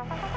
you